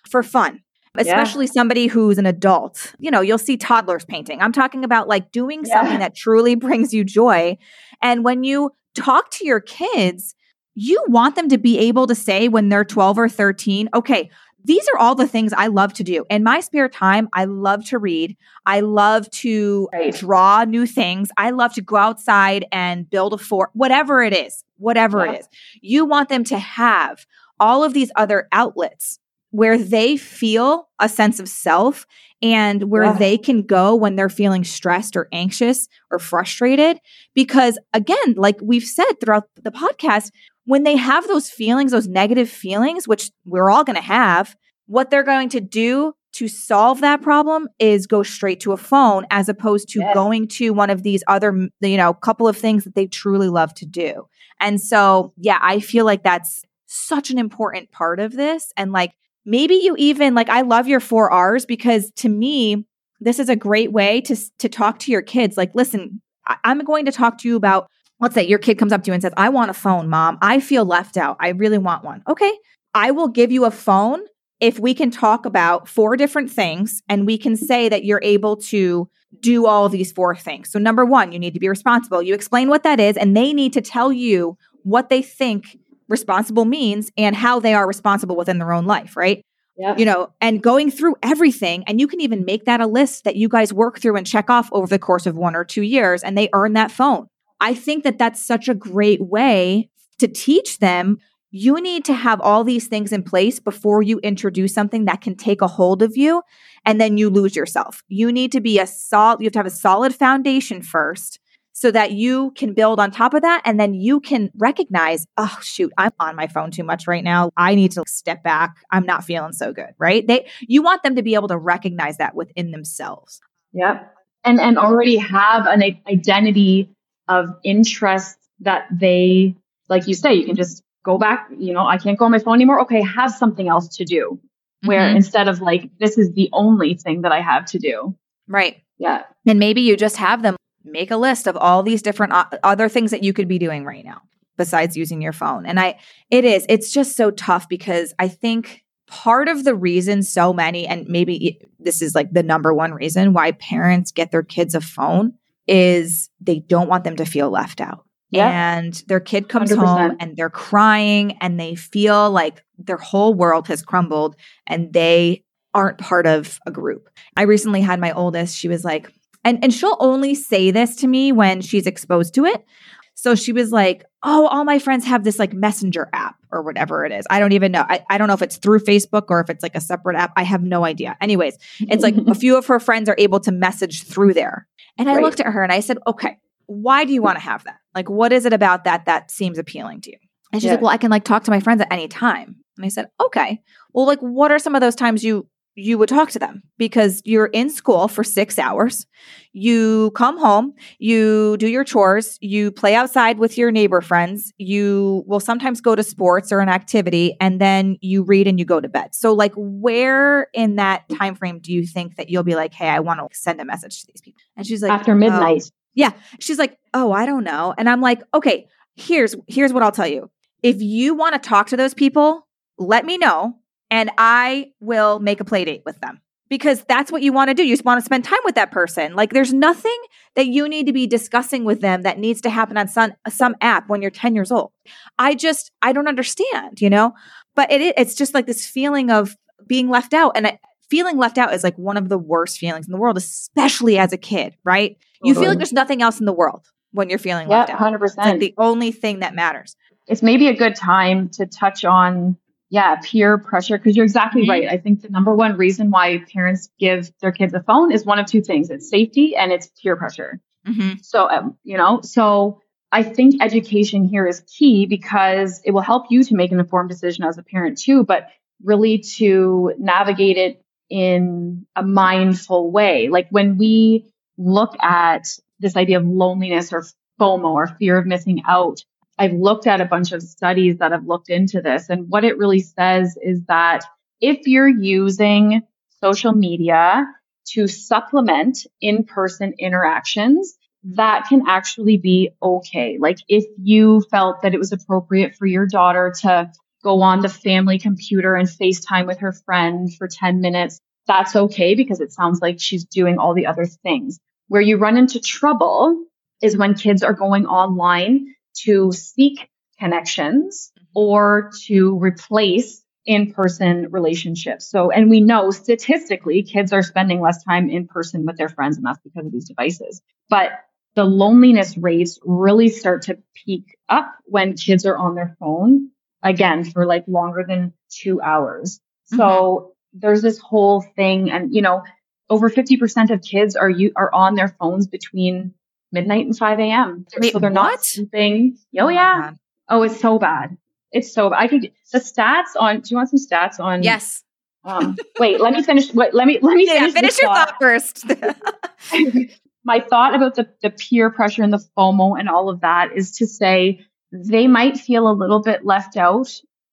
for fun especially yeah. somebody who's an adult. You know, you'll see toddlers painting. I'm talking about like doing yeah. something that truly brings you joy. And when you talk to your kids, you want them to be able to say when they're 12 or 13, okay, these are all the things I love to do. In my spare time, I love to read. I love to right. draw new things. I love to go outside and build a fort, whatever it is, whatever yeah. it is. You want them to have all of these other outlets where they feel a sense of self and where yeah. they can go when they're feeling stressed or anxious or frustrated. Because again, like we've said throughout the podcast, when they have those feelings, those negative feelings, which we're all going to have, what they're going to do to solve that problem is go straight to a phone as opposed to yes. going to one of these other, you know, couple of things that they truly love to do. And so, yeah, I feel like that's such an important part of this. And like, maybe you even like I love your 4 Rs because to me this is a great way to to talk to your kids like listen I, I'm going to talk to you about let's say your kid comes up to you and says I want a phone mom I feel left out I really want one okay I will give you a phone if we can talk about four different things and we can say that you're able to do all these four things. So, number one, you need to be responsible. You explain what that is, and they need to tell you what they think responsible means and how they are responsible within their own life, right?
Yeah.
you know, and going through everything. And you can even make that a list that you guys work through and check off over the course of one or two years, and they earn that phone. I think that that's such a great way to teach them. You need to have all these things in place before you introduce something that can take a hold of you and then you lose yourself. You need to be a solid, you have to have a solid foundation first so that you can build on top of that and then you can recognize oh shoot i'm on my phone too much right now i need to step back i'm not feeling so good right they you want them to be able to recognize that within themselves
Yep. And and already have an identity of interest that they like you say, you can just go back, you know, I can't go on my phone anymore. Okay, have something else to do. Where
Mhm.
instead of like, this is the only thing that I have to do.
right
Yeah.
and maybe you just have them make a list of all these different o- other things that you could be doing right now besides using your phone and i it is it's just so tough because i think part of the reason so many and maybe this is like the number one reason why parents get their kids a phone is they don't want them to feel left out
Yeah.
and their kid comes
100%.
home and they're crying and they feel like their whole world has crumbled and they aren't part of a group. I recently had my oldest, she was like, and, and she'll only say this to me when she's exposed to it. So she was like, Oh, all my friends have this like messenger app or whatever it is. I don't even know. I, I don't know if it's through Facebook or if it's like a separate app. I have no idea. Anyways, it's like a few of her friends are able to message through there. And I
Right.
looked at her and I said, Okay, why do you want to have that? Like, what is it about that that seems appealing to you? And she's
Yeah.
like, Well, I can like talk to my friends at any time. And I said, Okay. Well, like, what are some of those times you you would talk to them because you're in school for six hours. You come home, you do your chores, you play outside with your neighbor friends, you will sometimes go to sports or an activity, and then you read and you go to bed. So, like, where in that time frame do you think that you'll be like, hey, I want to send a message to these people? And she's like,
After
"Oh."
midnight.
Yeah. She's like, "Oh, I don't know." And I'm like, "Okay, here's here's what I'll tell you. If you want to talk to those people, let me know and I will make a play date with them." Because that's what you want to do. You just want to spend time with that person. Like there's nothing that you need to be discussing with them that needs to happen on some some app when you're 10 years old. I just I don't understand, you know? But it it's just like this feeling of being left out and I, feeling left out is like one of the worst feelings in the world, especially as a kid, right? You feel like there's nothing else in the world when you're feeling
Yeah,
left out.
hundred
It's like the only thing that matters.
It's maybe a good time to touch on, yeah, peer pressure because you're exactly right. I think the number one reason why parents give their kids a phone is one of two things: it's safety and it's peer pressure.
Mm-hmm.
So, um, you know, so I think education here is key because it will help you to make an informed decision as a parent too, but really to navigate it in a mindful way. Like when we look at this idea of loneliness or FOMO or fear of missing out, I've looked at a bunch of studies that have looked into this. And what it really says is that if you're using social media to supplement in person interactions, that can actually be okay. Like if you felt that it was appropriate for your daughter to go on the family computer and FaceTime with her friend for 10 minutes, that's okay because it sounds like she's doing all the other things. Where you run into trouble is when kids are going online to seek connections mm-hmm. or to replace in-person relationships. So, and we know statistically kids are spending less time in person with their friends and that's because of these devices. But the loneliness rates really start to peak up when kids are on their phone again for like longer than two hours. Mm-hmm. So there's this whole thing and you know, over 50% of kids are you are on their phones between midnight and 5 a.m.
Wait,
so they're not
what?
sleeping. Oh, yeah.
God.
Oh, it's so bad. It's so bad. I could the stats on. Do you want some stats on?
Yes.
Um, wait, let me finish. Wait, let me let me
Yeah,
finish.
finish your
thought.
thought first.
My thought about the the peer pressure and the FOMO and all of that is to say they might feel a little bit left out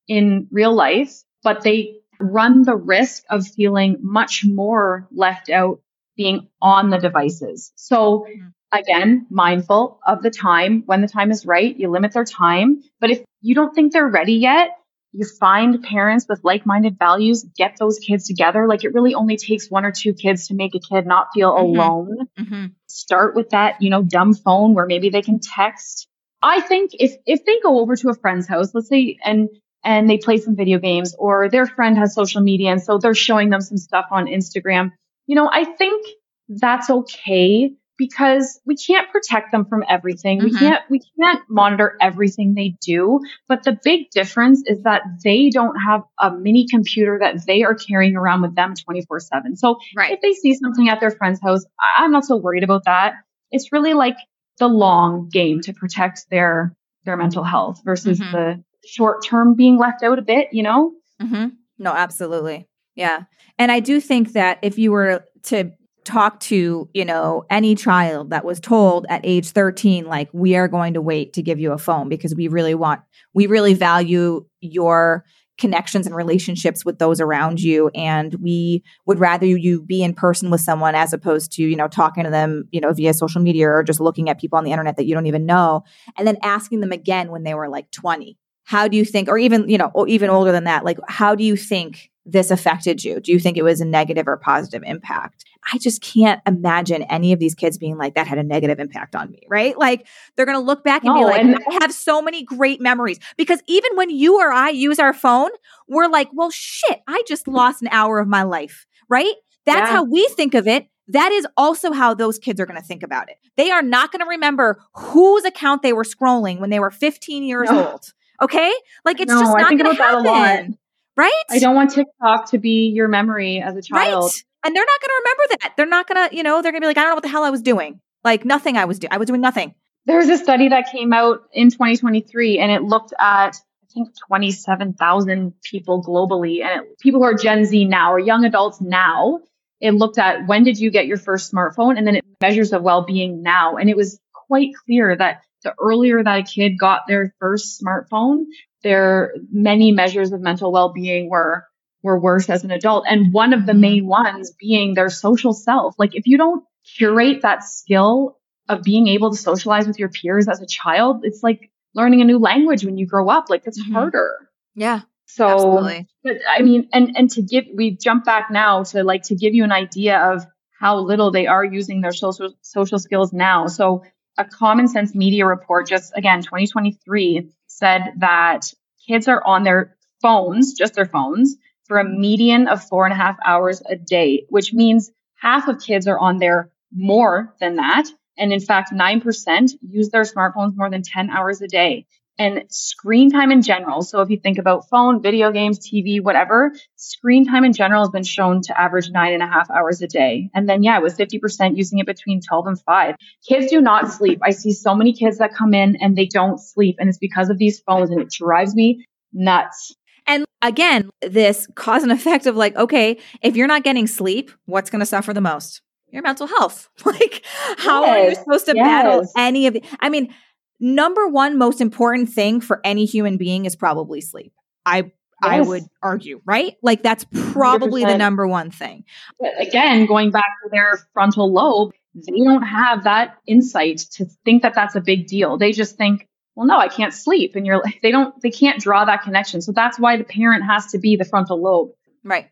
in real life, but they run the risk of feeling much more left out being on the devices. So again, mindful of the time. When the time is right, you limit their time. But if you don't think they're ready yet, you find parents with like-minded values, get those kids together. Like it really only takes one or two kids to make a kid not feel
Mhm.
alone.
mm-hmm.
Start with that, you know, dumb phone where maybe they can text. I think if if they go over to a friend's house, let's say and and they play some video games or their friend has social media and so they're showing them some stuff on Instagram. You know, I think that's okay because we can't protect them from everything. Mm-hmm. We can't we can't monitor everything they do, but the big difference is that they don't have a mini computer that they are carrying around with them 24/7. So right. if they see something at their friend's house, I'm not so worried about that. It's really like the long game to protect their their mental health versus mm-hmm. the short term being left out a bit, you know?
Mm-hmm. No, absolutely. Yeah. And I do think that if you were to talk to, you know, any child that was told at age 13, like, we are going to wait to give you a phone because we really want, we really value your connections and relationships with those around you and we would rather you be in person with someone as opposed to you know talking to them you know via social media or just looking at people on the internet that you don't even know and then asking them again when they were like 20 how do you think or even you know even older than that like how do you think this affected you do you think it was a negative or positive impact i just can't imagine any of these kids being like that had a negative impact on me right like they're going to look back and no, be like and- i have so many great memories because even when you or i use our phone we're like well shit i just lost an hour of my life right that's yeah. how we think of it that is also how those kids are going to think about it. They are not going to remember whose account they were scrolling when they were 15 years no. old. Okay? Like it's no, just not going to happen. Right?
I don't want TikTok to be your memory as a child. Right.
And they're not going to remember that. They're not going to, you know, they're going to be like, I don't know what the hell I was doing. Like nothing I was doing. I was doing nothing.
There was a study that came out in 2023 and it looked at I think 27,000 people globally and it, people who are Gen Z now or young adults now. It looked at when did you get your first smartphone and then it measures the well-being now. And it was quite clear that the earlier that a kid got their first smartphone, their many measures of mental well-being were were worse as an adult. And one of the mm-hmm. main ones being their social self. Like if you don't curate that skill of being able to socialize with your peers as a child, it's like learning a new language when you grow up. Like it's mm-hmm. harder.
Yeah.
So, absolutely. but I mean, and, and to give, we jump back now to like, to give you an idea of how little they are using their social, social skills now. So a common sense media report just again 2023 said that kids are on their phones just their phones for a median of four and a half hours a day which means half of kids are on there more than that. And in fact 9% use their smartphones more than 10 hours a day and screen time in general. So if you think about phone, video games, TV, whatever, screen time in general has been shown to average nine and a half hours a day. And then, yeah, with 50% using it between 12 and five. Kids do not sleep. I see so many kids that come in and they don't sleep and it's because of these phones and it drives me nuts.
And again, this cause and effect of like, okay, if you're not getting sleep, what's going to suffer the most? Your mental health. like, how yes, are you supposed to yes. battle any of the? I mean, number one most important thing for any human being is probably sleep. I yes. I would argue, right? Like that's probably 100%. the number one thing.
But again, going back to their frontal lobe, they don't have that insight to think that that's a big deal. They just think, well, no, I can't sleep. And you're like, they don't, they can't draw that connection. So that's why the parent has to be the frontal lobe.
Right.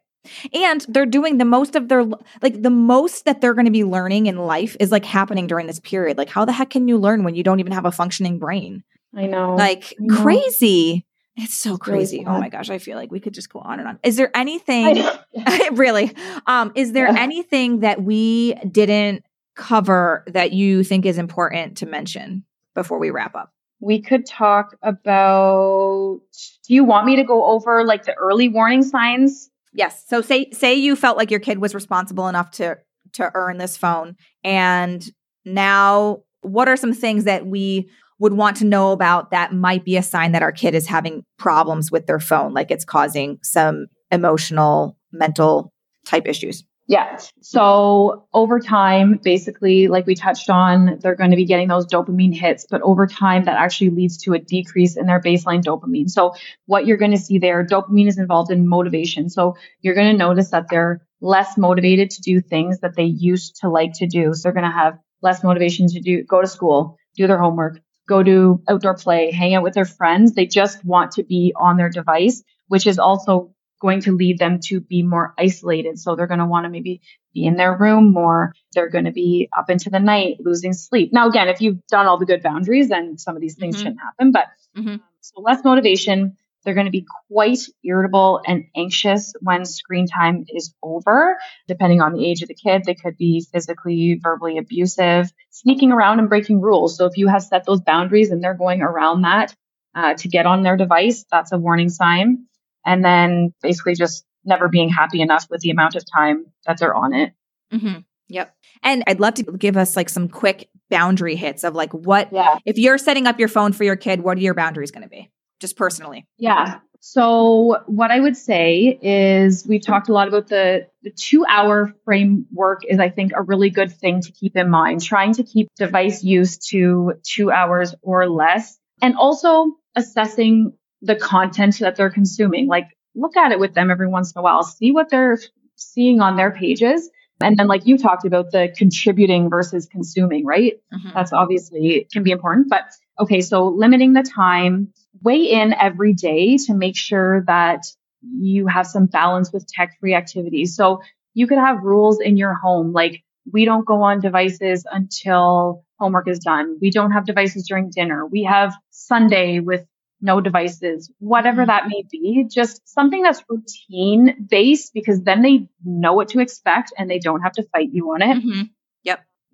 And they're doing the most of their like the most that they're going to be learning in life is like happening during this period. Like how the heck can you learn when you don't even have a functioning brain?
I know.
Like
I know.
crazy. It's so crazy. Really oh my gosh, I feel like we could just go on and on. Is there anything really? Um is there yeah. anything that we didn't cover that you think is important to mention before we wrap up?
We could talk about do you want me to go over like the early warning signs
Yes. So say say you felt like your kid was responsible enough to to earn this phone and now what are some things that we would want to know about that might be a sign that our kid is having problems with their phone like it's causing some emotional mental type issues
yeah. So over time, basically, like we touched on, they're going to be getting those dopamine hits, but over time, that actually leads to a decrease in their baseline dopamine. So what you're going to see there, dopamine is involved in motivation. So you're going to notice that they're less motivated to do things that they used to like to do. So they're going to have less motivation to do, go to school, do their homework, go to outdoor play, hang out with their friends. They just want to be on their device, which is also going to lead them to be more isolated. So they're going to want to maybe be in their room more. They're going to be up into the night, losing sleep. Now, again, if you've done all the good boundaries, then some of these things mm-hmm. shouldn't happen. But mm-hmm. so less motivation. They're going to be quite irritable and anxious when screen time is over. Depending on the age of the kid, they could be physically, verbally abusive, sneaking around and breaking rules. So if you have set those boundaries and they're going around that uh, to get on their device, that's a warning sign. And then basically just never being happy enough with the amount of time that they're on it.
Mm-hmm. Yep. And I'd love to give us like some quick boundary hits of like what,
Yeah.
if you're setting up your phone for your kid, what are your boundaries going to be? Just personally.
Yeah. So what I would say is we've talked a lot about the the 2 hour framework is I think a really good thing to keep in mind trying to keep device use to 2 hours or less and also assessing the content that they're consuming like look at it with them every once in a while see what they're seeing on their pages and then like you talked about the contributing versus consuming right mm-hmm. that's obviously can be important. But okay, so limiting the time, weigh in every day to make sure that you have some balance with tech free activities. So you could have rules in your home, like we don't go on devices until homework is done. We don't have devices during dinner. We have Sunday with no devices, whatever that may be, just something that's routine based because then they know what to expect and they don't have to fight you on it.
Mm-hmm.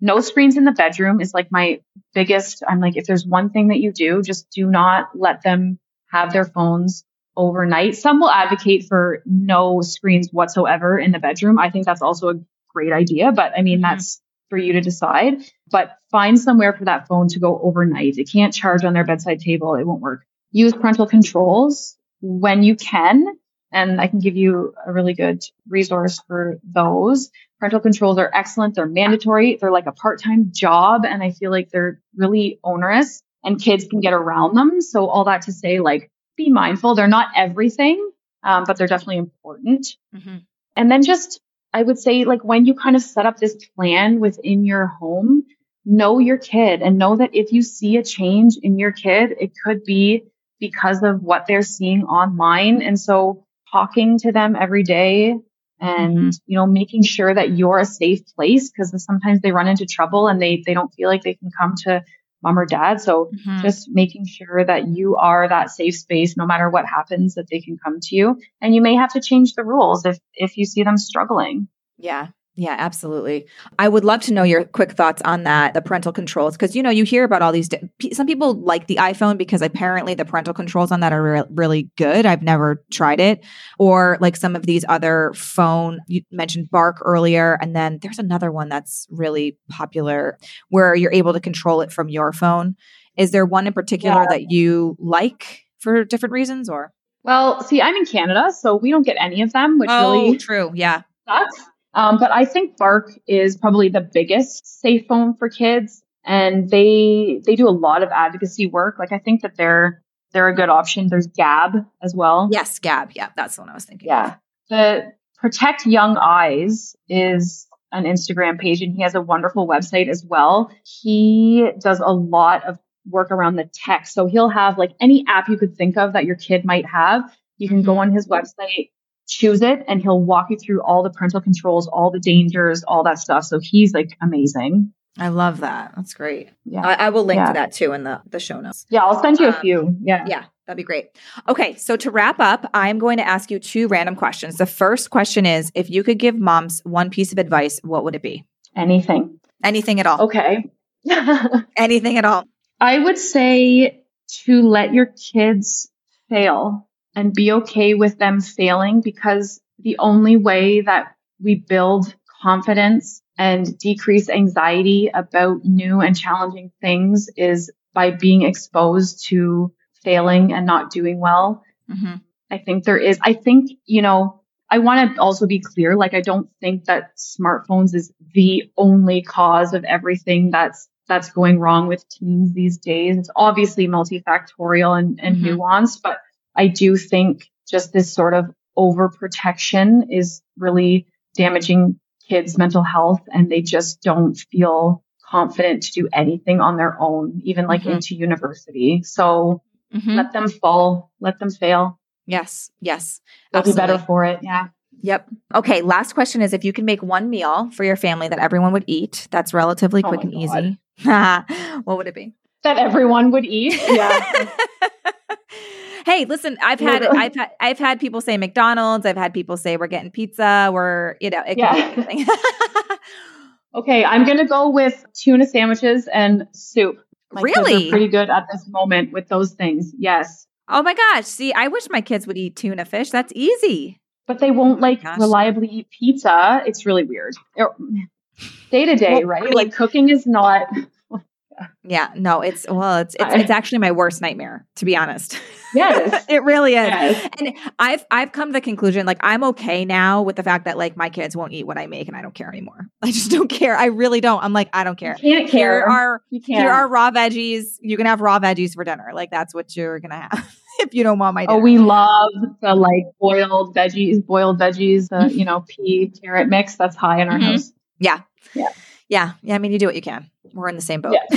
no screens in the bedroom is like my biggest i'm like if there's one thing that you do just do not let them have their phones overnight. Some will advocate for no screens whatsoever in the bedroom. I think that's also a great idea but i mean
Mhm.
that's for you to decide. But find somewhere for that phone to go overnight. It can't charge on their bedside table. It won't work use parental controls when you can and I can give you a really good resource for those. Parental controls are excellent. They're mandatory. They're like a part-time job and I feel like they're really onerous and kids can get around them. So all that to say, like, be mindful. They're not everything, um, but they're definitely important.
Mm-hmm.
And then just, I would say, like, when you kind of set up this plan within your home, know your kid and know that if you see a change in your kid, it could be because of what they're seeing online. And so talking to them every day and, you know, making sure that you're a safe place because sometimes they run into trouble and they, they don't feel like they can come to mom or dad. So
Mm-hmm.
just making sure that you are that safe space no matter what happens that they can come to you and you may have to change the rules if if you see them struggling
Yeah. Yeah, absolutely. I would love to know your quick thoughts on that, the parental controls, because you know you hear about all these. Di- some people like the iPhone because apparently the parental controls on that are re- really good. I've never tried it, or like some of these other phone. You mentioned Bark earlier, and then there's another one that's really popular where you're able to control it from your phone. Is there one in particular
Yeah.
that you like for different reasons, or
well see i'm in canada so we don't get any of them which oh, really
Oh, true, yeah,
sucks um, but i think bark is probably the biggest safe phone for kids and they they do a lot of advocacy work like i think that they're they're a good option there's Gabb as well
yes, Gabb, yeah, that's the one I was thinking.
Yeah. The Protect Young Eyes is an Instagram page and he has a wonderful website as well. He does a lot of work around the tech. So he'll have like any app you could think of that your kid might have. You can go on his website, choose it, and he'll walk you through all the parental controls, all the dangers, all that stuff. So he's like amazing.
I love that. That's great.
Yeah.
I, I will link
Yeah.
to that too in the the show notes.
yeah, I'll send you a
Um,
few. Yeah.
Yeah, that'd be great. Okay, so to wrap up, I'm going to ask you two random questions. The first question is if you could give moms one piece of advice, what would it be?
Anything.
Anything at all.
Okay.
Anything at all.
I would say to let your kids fail and be okay with them failing because the only way that we build confidence and decrease anxiety about new and challenging things is by being exposed to failing and not doing well.
Mm-hmm.
I think there is, I think, you know, I want to also be clear. Like, I don't think that smartphones is the only cause of everything that's, that's going wrong with teens these days. It's obviously multifactorial and, and
Mhm.
nuanced, but I do think just this sort of overprotection is really damaging kids' mental health and they just don't feel confident to do anything on their own, even like
Mhm.
into university. So
Mhm.
let them fall, let them fail.
Yes, yes.
They'll be better for it. Yeah.
Yep. Okay, last question is if you can make one meal for your family that everyone would eat, that's relatively
Oh
quick and easy. what would it be?
That everyone would eat. Yeah.
Hey, listen, I've had I've had I've had people say McDonald's. I've had people say we're getting pizza. We're you know it
Yeah.
could be anything.
Okay, I'm gonna go with tuna sandwiches and soup. My
Really?
pretty good at this moment with those things. Yes,
oh my gosh! See, I wish my kids would eat tuna fish. That's easy.
but they won't oh like
Gosh.
reliably eat pizza. It's really weird. Day to day, right? Like cooking is not.
Yeah, no, it's well, it's it's, it's actually my worst nightmare, to be honest.
Yes.
it really is.
Yes.
And I've I've come to the conclusion like I'm okay now with the fact that like my kids won't eat what I make and I don't care anymore. I just don't care. I really don't. I'm like I don't care.
You can't care.
Here are
you can't.
here are raw veggies. You can have raw veggies for dinner. Like that's what you're gonna have if you don't want my dinner.
Oh, we love the like boiled veggies, boiled veggies, the you know pea carrot mix. That's high in our
Mhm.
house.
Yeah.
Yeah.
Yeah. Yeah. I mean, you do what you can. We're in the same boat.
Yeah.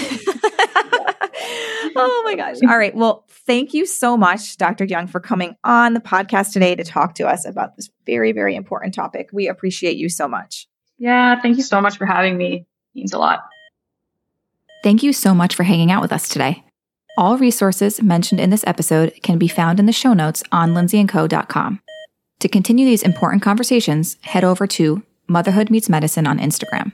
oh my gosh. All right. Well, thank you so much, Dr. Yeung, for coming on the podcast today to talk to us about this very, very important topic. We appreciate you so much.
Yeah, thank you so much for having me. It means a lot.
Thank you so much for hanging out with us today. All resources mentioned in this episode can be found in the show notes on lindsayandco.com. To continue these important conversations, head over to Motherhood Meets Medicine on Instagram.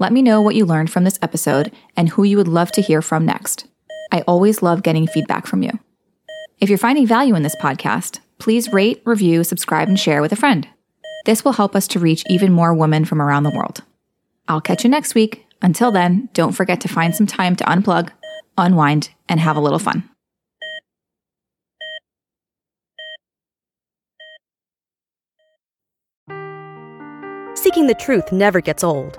Let me know what you learned from this episode and who you would love to hear from next. I always love getting feedback from you. If you're finding value in this podcast, please rate, review, subscribe, and share with a friend. This will help us to reach even more women from around the world. I'll catch you next week. Until then, don't forget to find some time to unplug, unwind, and have a little fun.
Seeking the truth never gets old.